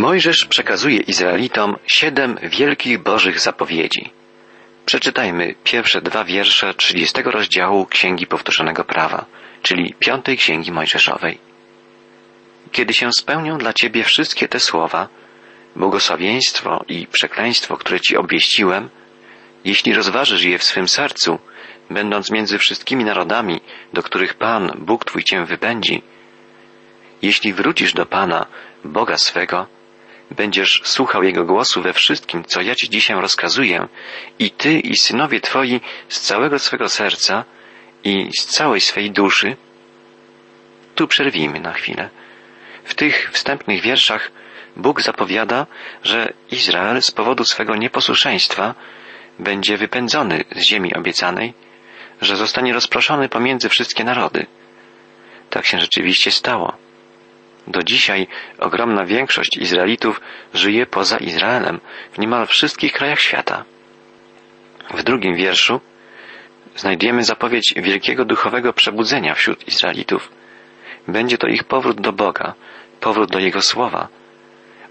Mojżesz przekazuje Izraelitom siedem wielkich Bożych zapowiedzi. Przeczytajmy pierwsze dwa wiersze 30 rozdziału Księgi Powtórzonego Prawa, czyli piątej Księgi Mojżeszowej. Kiedy się spełnią dla Ciebie wszystkie te słowa, błogosławieństwo i przekleństwo, które Ci obwieściłem, jeśli rozważysz je w swym sercu, będąc między wszystkimi narodami, do których Pan, Bóg Twój Cię wypędzi, jeśli wrócisz do Pana, Boga swego, będziesz słuchał Jego głosu we wszystkim, co ja Ci dzisiaj rozkazuję, i Ty i synowie Twoi z całego swego serca i z całej swej duszy, tu przerwijmy na chwilę. W tych wstępnych wierszach Bóg zapowiada, że Izrael z powodu swego nieposłuszeństwa będzie wypędzony z ziemi obiecanej, że zostanie rozproszony pomiędzy wszystkie narody. Tak się rzeczywiście stało. Do dzisiaj ogromna większość Izraelitów żyje poza Izraelem w niemal wszystkich krajach świata. W drugim wierszu znajdziemy zapowiedź wielkiego duchowego przebudzenia wśród Izraelitów. Będzie to ich powrót do Boga, powrót do Jego słowa.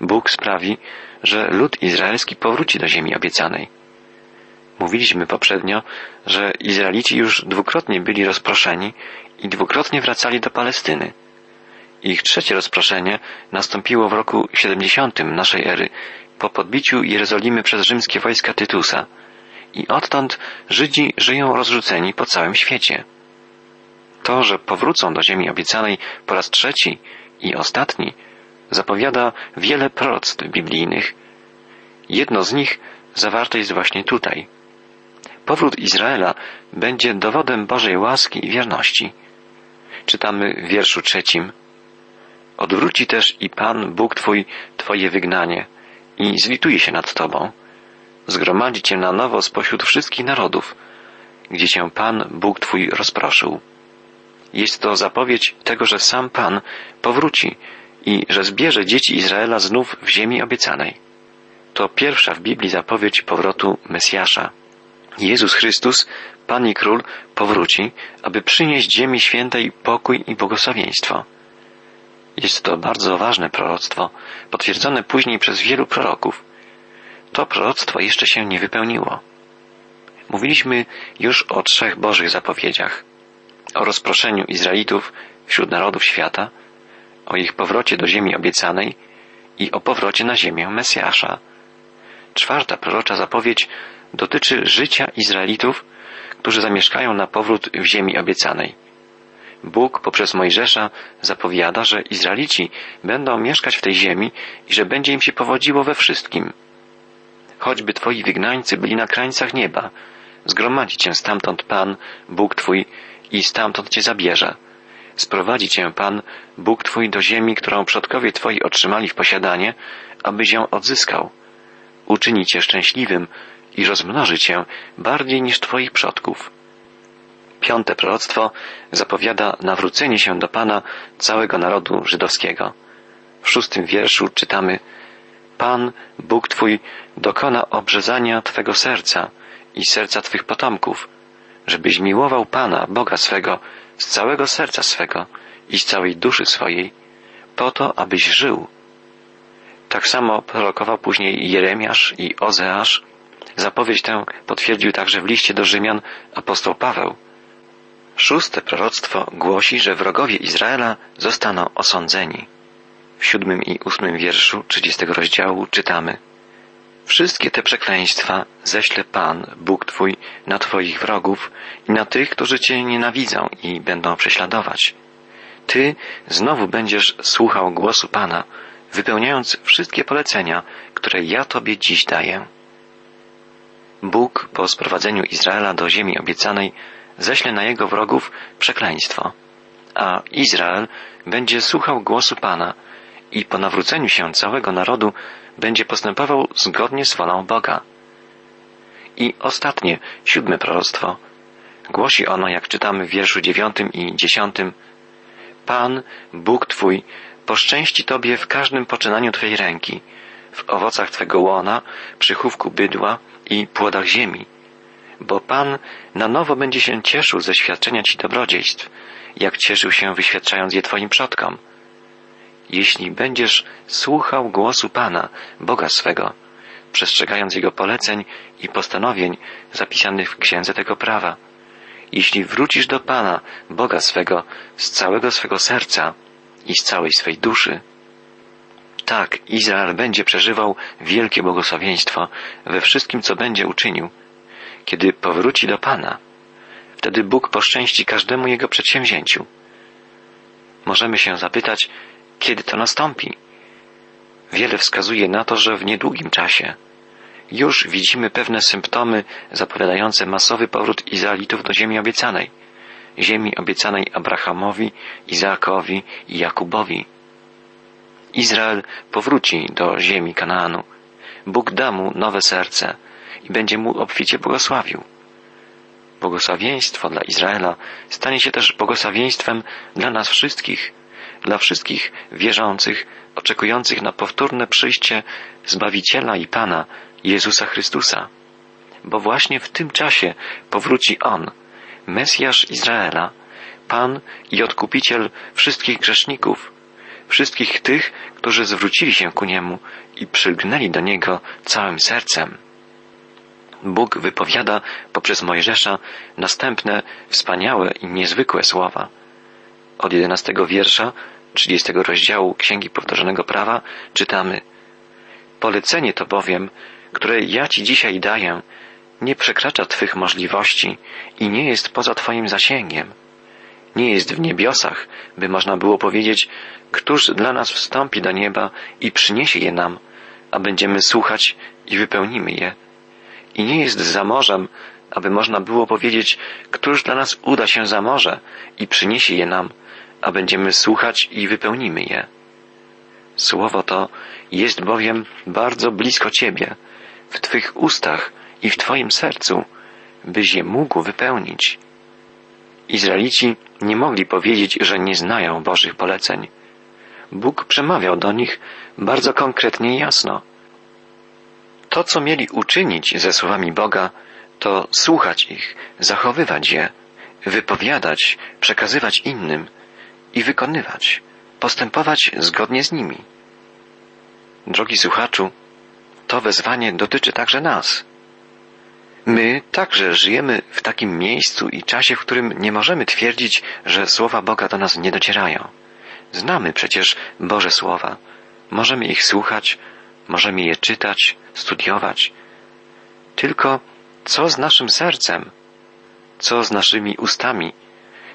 Bóg sprawi, że lud izraelski powróci do ziemi obiecanej. Mówiliśmy poprzednio, że Izraelici już dwukrotnie byli rozproszeni i dwukrotnie wracali do Palestyny. Ich trzecie rozproszenie nastąpiło w roku 70 naszej ery, po podbiciu Jerozolimy przez rzymskie wojska Tytusa. I odtąd Żydzi żyją rozrzuceni po całym świecie. To, że powrócą do ziemi obiecanej po raz trzeci i ostatni, zapowiada wiele proroctw biblijnych. Jedno z nich zawarte jest właśnie tutaj. Powrót Izraela będzie dowodem Bożej łaski i wierności. Czytamy w wierszu trzecim. Odwróci też i Pan, Bóg Twój, Twoje wygnanie i zlituje się nad Tobą. Zgromadzi Cię na nowo spośród wszystkich narodów, gdzie Cię Pan, Bóg Twój rozproszył. Jest to zapowiedź tego, że sam Pan powróci i że zbierze dzieci Izraela znów w ziemi obiecanej. To pierwsza w Biblii zapowiedź powrotu Mesjasza. Jezus Chrystus, Pan i Król, powróci, aby przynieść ziemi świętej pokój i błogosławieństwo. Jest to bardzo ważne proroctwo, potwierdzone później przez wielu proroków. To proroctwo jeszcze się nie wypełniło. Mówiliśmy już o trzech Bożych zapowiedziach. O rozproszeniu Izraelitów wśród narodów świata, o ich powrocie do ziemi obiecanej i o powrocie na ziemię Mesjasza. Czwarta prorocza zapowiedź dotyczy życia Izraelitów, którzy zamieszkają na powrót w ziemi obiecanej. Bóg poprzez Mojżesza zapowiada, że Izraelici będą mieszkać w tej ziemi i że będzie im się powodziło we wszystkim. Choćby twoi wygnańcy byli na krańcach nieba, zgromadzi cię stamtąd Pan, Bóg twój i stamtąd cię zabierze. Sprowadzi cię Pan, Bóg twój do ziemi, którą przodkowie twoi otrzymali w posiadanie, abyś ją odzyskał. Uczyni cię szczęśliwym i rozmnoży cię bardziej niż twoich przodków. Piąte proroctwo zapowiada nawrócenie się do Pana całego narodu żydowskiego. W szóstym wierszu czytamy Pan, Bóg Twój, dokona obrzezania Twego serca i serca Twych potomków, żebyś miłował Pana, Boga swego, z całego serca swego i z całej duszy swojej, po to, abyś żył. Tak samo prorokował później Jeremiasz i Ozeasz. Zapowiedź tę potwierdził także w liście do Rzymian apostoł Paweł. Szóste proroctwo głosi, że wrogowie Izraela zostaną osądzeni. W siódmym i ósmym wierszu trzydziestego rozdziału czytamy Wszystkie te przekleństwa ześle Pan, Bóg Twój, na Twoich wrogów i na tych, którzy Cię nienawidzą i będą prześladować. Ty znowu będziesz słuchał głosu Pana, wypełniając wszystkie polecenia, które ja Tobie dziś daję. Bóg po sprowadzeniu Izraela do ziemi obiecanej ześle na jego wrogów przekleństwo, a Izrael będzie słuchał głosu Pana i po nawróceniu się całego narodu będzie postępował zgodnie z wolą Boga. I ostatnie, siódme proroctwo. Głosi ono, jak czytamy w wierszu dziewiątym i dziesiątym, Pan, Bóg Twój, poszczęści Tobie w każdym poczynaniu Twojej ręki, w owocach Twego łona, przy chówku bydła i płodach ziemi bo Pan na nowo będzie się cieszył ze świadczenia Ci dobrodziejstw, jak cieszył się wyświadczając je Twoim przodkom. jeśli będziesz słuchał głosu Pana, Boga swego, przestrzegając Jego poleceń i postanowień zapisanych w księdze tego prawa. Jeśli wrócisz do Pana, Boga swego, z całego swego serca i z całej swej duszy, tak, Izrael będzie przeżywał wielkie błogosławieństwo we wszystkim, co będzie uczynił, kiedy powróci do Pana. Wtedy Bóg poszczęści każdemu jego przedsięwzięciu. Możemy się zapytać, kiedy to nastąpi. Wiele wskazuje na to, że w niedługim czasie. Już widzimy pewne symptomy zapowiadające masowy powrót Izraelitów do ziemi obiecanej. Ziemi obiecanej Abrahamowi, Izaakowi i Jakubowi. Izrael powróci do ziemi Kanaanu. Bóg da mu nowe serce i będzie mu obficie błogosławił. Błogosławieństwo dla Izraela stanie się też błogosławieństwem dla nas wszystkich, dla wszystkich wierzących, oczekujących na powtórne przyjście Zbawiciela i Pana, Jezusa Chrystusa. Bo właśnie w tym czasie powróci On, Mesjasz Izraela, Pan i Odkupiciel wszystkich grzeszników, wszystkich tych, którzy zwrócili się ku Niemu i przylgnęli do Niego całym sercem. Bóg wypowiada poprzez Mojżesza następne wspaniałe i niezwykłe słowa. Od jedenastego wiersza trzydziestego rozdziału Księgi Powtórzonego Prawa czytamy Polecenie to bowiem, które ja Ci dzisiaj daję, nie przekracza Twych możliwości i nie jest poza Twoim zasięgiem. Nie jest w niebiosach, by można było powiedzieć, któż dla nas wstąpi do nieba i przyniesie je nam, a będziemy słuchać i wypełnimy je i nie jest za morzem, aby można było powiedzieć, któż dla nas uda się za morze i przyniesie je nam, a będziemy słuchać i wypełnimy je. Słowo to jest bowiem bardzo blisko Ciebie, w Twych ustach i w Twoim sercu, byś je mógł wypełnić. Izraelici nie mogli powiedzieć, że nie znają Bożych poleceń. Bóg przemawiał do nich bardzo konkretnie i jasno. To, co mieli uczynić ze słowami Boga, to słuchać ich, zachowywać je, wypowiadać, przekazywać innym i wykonywać, postępować zgodnie z nimi. Drogi słuchaczu, to wezwanie dotyczy także nas. My także żyjemy w takim miejscu i czasie, w którym nie możemy twierdzić, że słowa Boga do nas nie docierają. Znamy przecież Boże słowa. Możemy ich słuchać, możemy je czytać, studiować. Tylko co z naszym sercem? Co z naszymi ustami?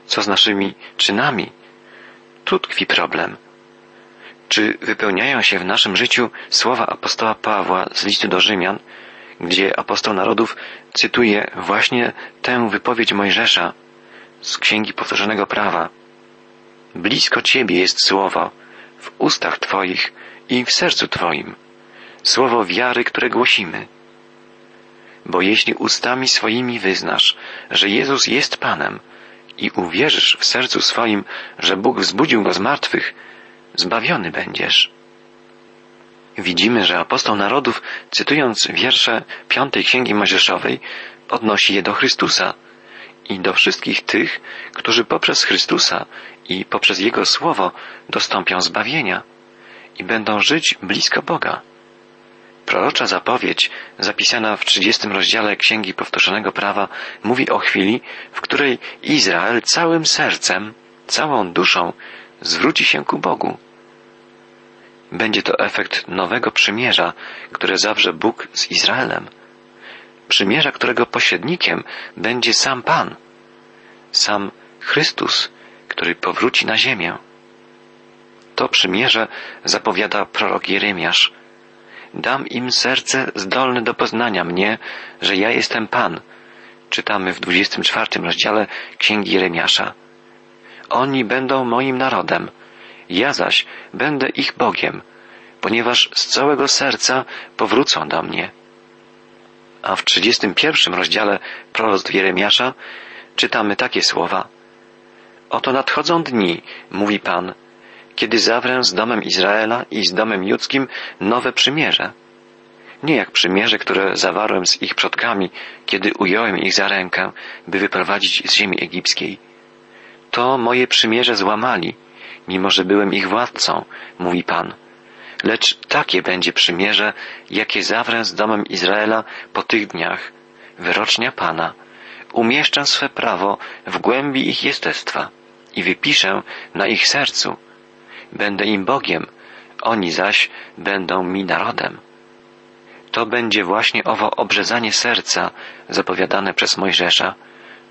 Co z naszymi czynami? Tu tkwi problem. Czy wypełniają się w naszym życiu słowa apostoła Pawła z listu do Rzymian, gdzie apostoł narodów cytuje właśnie tę wypowiedź Mojżesza z Księgi Powtórzonego Prawa. Blisko Ciebie jest słowo, w ustach Twoich i w sercu Twoim słowo wiary, które głosimy. Bo jeśli ustami swoimi wyznasz, że Jezus jest Panem i uwierzysz w sercu swoim, że Bóg wzbudził go z martwych, zbawiony będziesz. Widzimy, że apostoł narodów, cytując wiersze piątej księgi Mojżeszowej, odnosi je do Chrystusa i do wszystkich tych, którzy poprzez Chrystusa i poprzez Jego Słowo dostąpią zbawienia i będą żyć blisko Boga. Prorocza zapowiedź, zapisana w 30 rozdziale Księgi Powtórzonego Prawa, mówi o chwili, w której Izrael całym sercem, całą duszą zwróci się ku Bogu. Będzie to efekt nowego przymierza, które zawrze Bóg z Izraelem. Przymierza, którego pośrednikiem będzie sam Pan, sam Chrystus, który powróci na ziemię. To przymierze zapowiada prorok Jeremiasz – Dam im serce zdolne do poznania mnie, że ja jestem Pan. Czytamy w 24 rozdziale Księgi Jeremiasza. Oni będą moim narodem, ja zaś będę ich Bogiem, ponieważ z całego serca powrócą do mnie. A w 31 rozdziale proroctw Jeremiasza czytamy takie słowa. Oto nadchodzą dni, mówi Pan, kiedy zawrę z domem Izraela i z domem judzkim nowe przymierze. Nie jak przymierze, które zawarłem z ich przodkami, kiedy ująłem ich za rękę, by wyprowadzić z ziemi egipskiej. To moje przymierze złamali, mimo że byłem ich władcą, mówi Pan. Lecz takie będzie przymierze, jakie zawrę z domem Izraela po tych dniach, wyrocznia Pana. Umieszczę swe prawo w głębi ich jestestwa i wypiszę na ich sercu. Będę im Bogiem, oni zaś będą mi narodem. To będzie właśnie owo obrzezanie serca zapowiadane przez Mojżesza,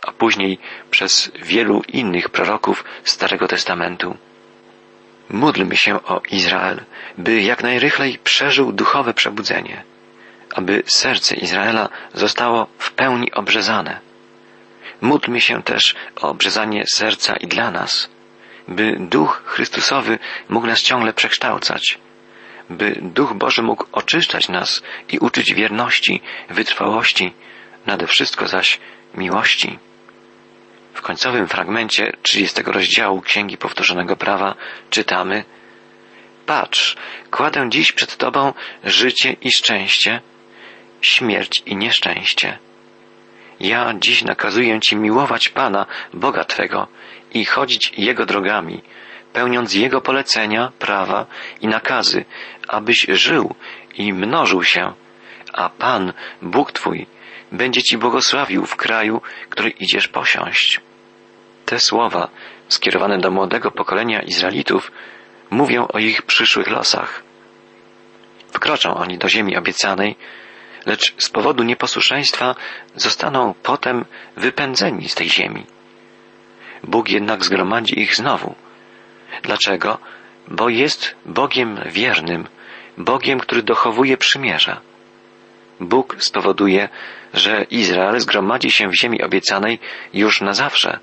a później przez wielu innych proroków Starego Testamentu. Módlmy się o Izrael, by jak najrychlej przeżył duchowe przebudzenie, aby serce Izraela zostało w pełni obrzezane. Módlmy się też o obrzezanie serca i dla nas, by Duch Chrystusowy mógł nas ciągle przekształcać, by Duch Boży mógł oczyszczać nas i uczyć wierności, wytrwałości, nade wszystko zaś miłości. W końcowym fragmencie 30 rozdziału Księgi Powtórzonego Prawa czytamy Patrz, kładę dziś przed Tobą życie i szczęście, śmierć i nieszczęście. Ja dziś nakazuję Ci miłować Pana, Boga Twego i chodzić Jego drogami, pełniąc Jego polecenia, prawa i nakazy, abyś żył i mnożył się, a Pan, Bóg Twój, będzie Ci błogosławił w kraju, który idziesz posiąść. Te słowa, skierowane do młodego pokolenia Izraelitów, mówią o ich przyszłych losach. Wkroczą oni do ziemi obiecanej, lecz z powodu nieposłuszeństwa zostaną potem wypędzeni z tej ziemi. Bóg jednak zgromadzi ich znowu. Dlaczego? Bo jest Bogiem wiernym, Bogiem, który dochowuje przymierza. Bóg spowoduje, że Izrael zgromadzi się w ziemi obiecanej już na zawsze.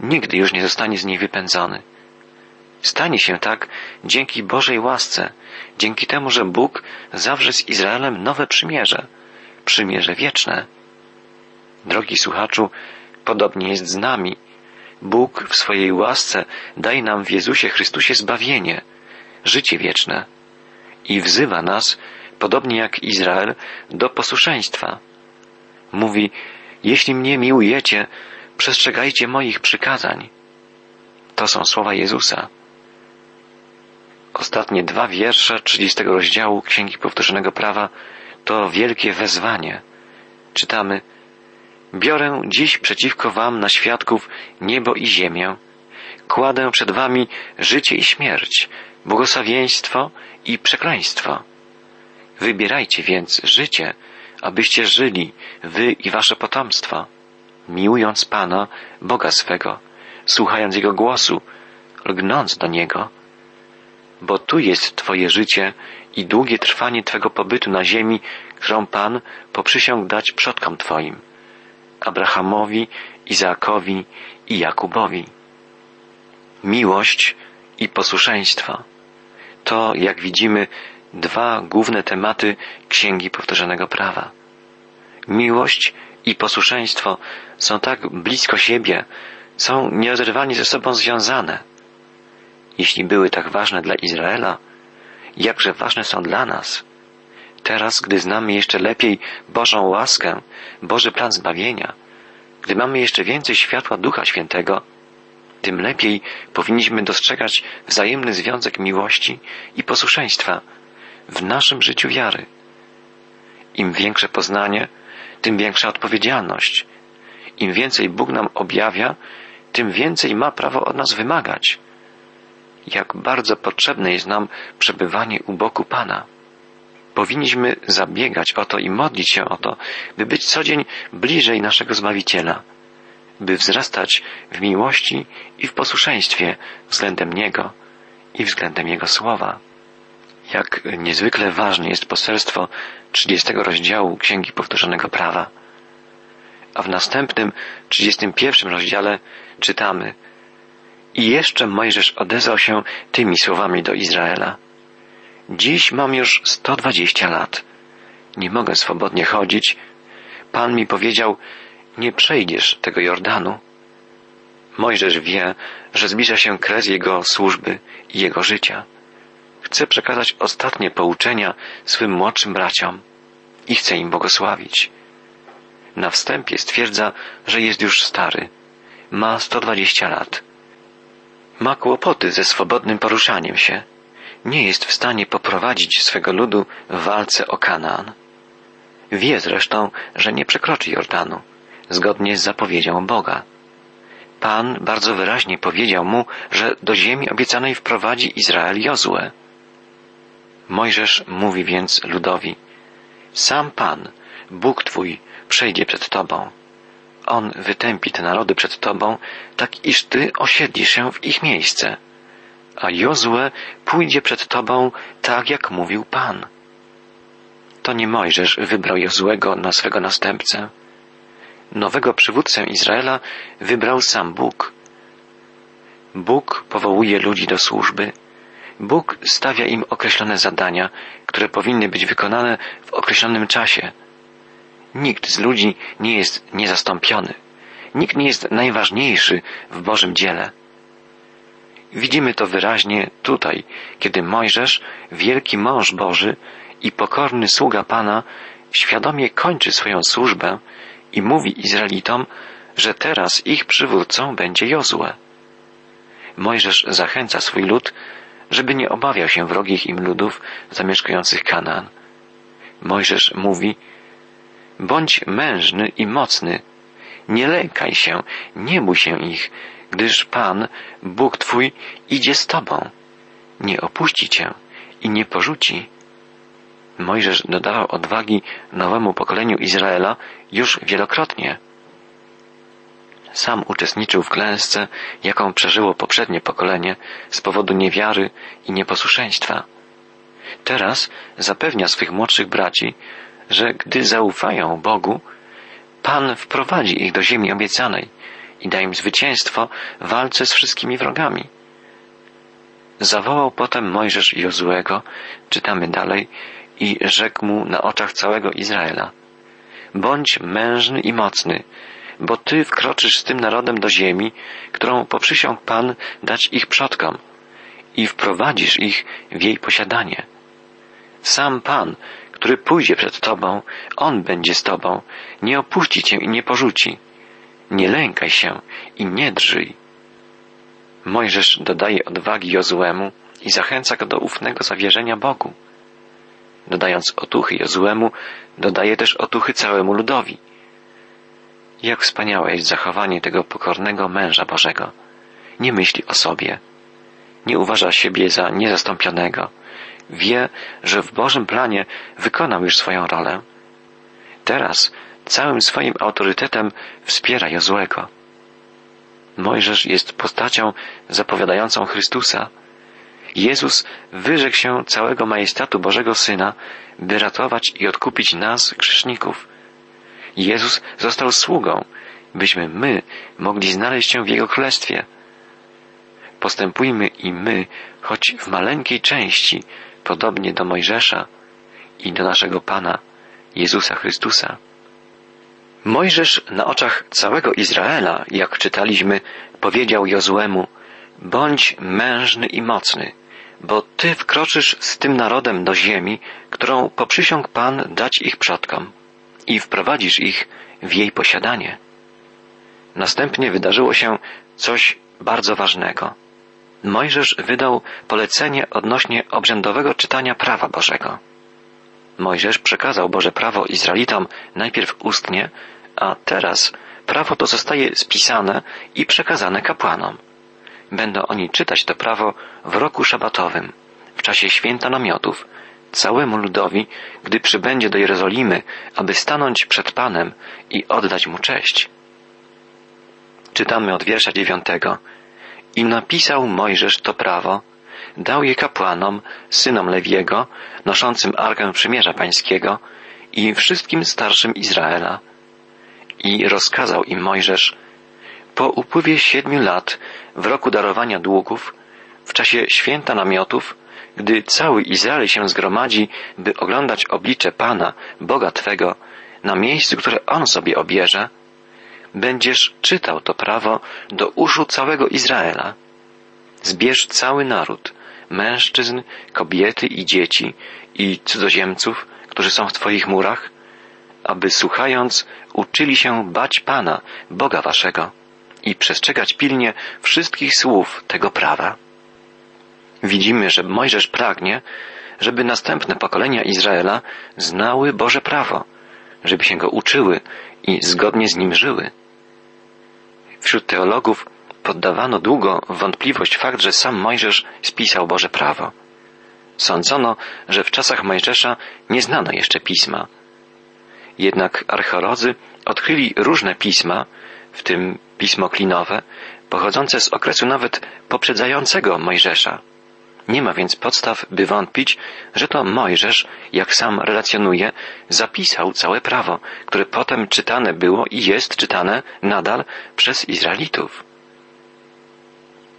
Nigdy już nie zostanie z niej wypędzony. Stanie się tak dzięki Bożej łasce, dzięki temu, że Bóg zawrze z Izraelem nowe przymierze, przymierze wieczne. Drogi słuchaczu, podobnie jest z nami. Bóg w swojej łasce daje nam w Jezusie Chrystusie zbawienie, życie wieczne i wzywa nas, podobnie jak Izrael, do posłuszeństwa. Mówi, jeśli mnie miłujecie, przestrzegajcie moich przykazań. To są słowa Jezusa. Ostatnie dwa wiersze 30 rozdziału Księgi Powtórzonego Prawa to wielkie wezwanie. Czytamy Biorę dziś przeciwko wam na świadków niebo i ziemię. Kładę przed wami życie i śmierć, błogosławieństwo i przekleństwo. Wybierajcie więc życie, abyście żyli, wy i wasze potomstwo, miłując Pana, Boga swego, słuchając Jego głosu, lgnąc do Niego, bo tu jest Twoje życie i długie trwanie Twego pobytu na ziemi, którą Pan poprzysiągł dać przodkom Twoim, Abrahamowi, Izaakowi i Jakubowi. Miłość i posłuszeństwo to, jak widzimy, dwa główne tematy Księgi Powtórzonego Prawa. Miłość i posłuszeństwo są tak blisko siebie, są nierozerwalnie ze sobą związane. Jeśli były tak ważne dla Izraela, jakże ważne są dla nas. Teraz, gdy znamy jeszcze lepiej Bożą łaskę, Boży plan zbawienia, gdy mamy jeszcze więcej światła Ducha Świętego, tym lepiej powinniśmy dostrzegać wzajemny związek miłości i posłuszeństwa w naszym życiu wiary. Im większe poznanie, tym większa odpowiedzialność. Im więcej Bóg nam objawia, tym więcej ma prawo od nas wymagać. Jak bardzo potrzebne jest nam przebywanie u boku Pana. Powinniśmy zabiegać o to i modlić się o to, by być co dzień bliżej naszego Zbawiciela, by wzrastać w miłości i w posłuszeństwie względem Niego i względem Jego Słowa. Jak niezwykle ważne jest poselstwo 30 rozdziału Księgi Powtórzonego Prawa. A w następnym, 31 rozdziale czytamy I jeszcze Mojżesz odezwał się tymi słowami do Izraela. Dziś mam już 120 lat. Nie mogę swobodnie chodzić. Pan mi powiedział, nie przejdziesz tego Jordanu. Mojżesz wie, że zbliża się kres jego służby i jego życia. Chce przekazać ostatnie pouczenia swym młodszym braciom i chce im błogosławić. Na wstępie stwierdza, że jest już stary. Ma 120 lat. Ma kłopoty ze swobodnym poruszaniem się. Nie jest w stanie poprowadzić swego ludu w walce o Kanaan. Wie zresztą, że nie przekroczy Jordanu, zgodnie z zapowiedzią Boga. Pan bardzo wyraźnie powiedział mu, że do ziemi obiecanej wprowadzi Izrael Jozue. Mojżesz mówi więc ludowi, sam Pan, Bóg Twój, przejdzie przed Tobą. On wytępi te narody przed Tobą, tak iż Ty osiedlisz się w ich miejsce. A Jozue pójdzie przed Tobą tak, jak mówił Pan. To nie Mojżesz wybrał Jozuego na swego następcę. Nowego przywódcę Izraela wybrał sam Bóg. Bóg powołuje ludzi do służby. Bóg stawia im określone zadania, które powinny być wykonane w określonym czasie. Nikt z ludzi nie jest niezastąpiony. Nikt nie jest najważniejszy w Bożym dziele. Widzimy to wyraźnie tutaj, kiedy Mojżesz, wielki mąż Boży i pokorny sługa Pana, świadomie kończy swoją służbę i mówi Izraelitom, że teraz ich przywódcą będzie Jozue. Mojżesz zachęca swój lud, żeby nie obawiał się wrogich im ludów zamieszkujących Kanaan. Mojżesz mówi, bądź mężny i mocny, nie lękaj się, nie bój się ich, gdyż Pan, Bóg Twój, idzie z Tobą. Nie opuści Cię i nie porzuci. Mojżesz dodawał odwagi nowemu pokoleniu Izraela już wielokrotnie. Sam uczestniczył w klęsce, jaką przeżyło poprzednie pokolenie z powodu niewiary i nieposłuszeństwa. Teraz zapewnia swych młodszych braci, że gdy zaufają Bogu, Pan wprowadzi ich do ziemi obiecanej i da im zwycięstwo w walce z wszystkimi wrogami. Zawołał potem Mojżesz Jozuego, czytamy dalej, i rzekł mu na oczach całego Izraela. Bądź mężny i mocny, bo Ty wkroczysz z tym narodem do ziemi, którą poprzysiągł Pan dać ich przodkom i wprowadzisz ich w jej posiadanie. Sam Pan, który pójdzie przed Tobą, On będzie z Tobą, nie opuści Cię i nie porzuci. Nie lękaj się i nie drżyj. Mojżesz dodaje odwagi Jozuemu i zachęca go do ufnego zawierzenia Bogu. Dodając otuchy Jozuemu, dodaje też otuchy całemu ludowi. Jak wspaniałe jest zachowanie tego pokornego męża Bożego. Nie myśli o sobie. Nie uważa siebie za niezastąpionego. Wie, że w Bożym planie wykonał już swoją rolę. Teraz całym swoim autorytetem wspiera Jozłego. Mojżesz jest postacią zapowiadającą Chrystusa. Jezus wyrzekł się całego majestatu Bożego Syna, by ratować i odkupić nas, grzeszników. Jezus został sługą, byśmy my mogli znaleźć się w Jego Królestwie. Postępujmy i my, choć w maleńkiej części, podobnie do Mojżesza i do naszego Pana, Jezusa Chrystusa. Mojżesz na oczach całego Izraela, jak czytaliśmy, powiedział Jozuemu, bądź mężny i mocny, bo Ty wkroczysz z tym narodem do ziemi, którą poprzysiągł Pan dać ich przodkom i wprowadzisz ich w jej posiadanie. Następnie wydarzyło się coś bardzo ważnego. Mojżesz wydał polecenie odnośnie obrzędowego czytania prawa Bożego. Mojżesz przekazał Boże prawo Izraelitom najpierw ustnie, a teraz prawo to zostaje spisane i przekazane kapłanom. Będą oni czytać to prawo w roku szabatowym, w czasie święta namiotów, całemu ludowi, gdy przybędzie do Jerozolimy, aby stanąć przed Panem i oddać Mu cześć. Czytamy od wiersza dziewiątego. I napisał Mojżesz to prawo, dał je kapłanom, synom Lewiego, noszącym Arkę Przymierza Pańskiego i wszystkim starszym Izraela. I rozkazał im Mojżesz, po upływie siedmiu lat, w roku darowania długów, w czasie święta namiotów, gdy cały Izrael się zgromadzi, by oglądać oblicze Pana, Boga Twego, na miejscu, które On sobie obierze, będziesz czytał to prawo do uszu całego Izraela. Zbierz cały naród, mężczyzn, kobiety i dzieci i cudzoziemców, którzy są w Twoich murach, aby słuchając uczyli się bać Pana, Boga Waszego i przestrzegać pilnie wszystkich słów tego prawa? Widzimy, że Mojżesz pragnie, żeby następne pokolenia Izraela znały Boże prawo, żeby się go uczyły i zgodnie z nim żyły. Wśród teologów poddawano długo wątpliwość fakt, że sam Mojżesz spisał Boże prawo. Sądzono, że w czasach Mojżesza nie znano jeszcze pisma. Jednak archeolodzy odkryli różne pisma, w tym pismo klinowe, pochodzące z okresu nawet poprzedzającego Mojżesza. Nie ma więc podstaw, by wątpić, że to Mojżesz, jak sam relacjonuje, zapisał całe prawo, które potem czytane było i jest czytane nadal przez Izraelitów.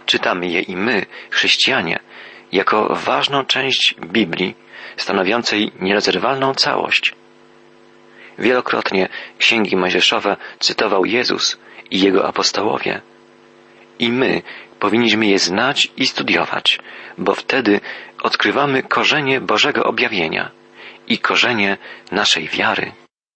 Czytamy je i my, chrześcijanie, jako ważną część Biblii, stanowiącej nierozerwalną całość. Wielokrotnie księgi mojżeszowe cytował Jezus i jego apostołowie. I my powinniśmy je znać i studiować, bo wtedy odkrywamy korzenie Bożego objawienia i korzenie naszej wiary.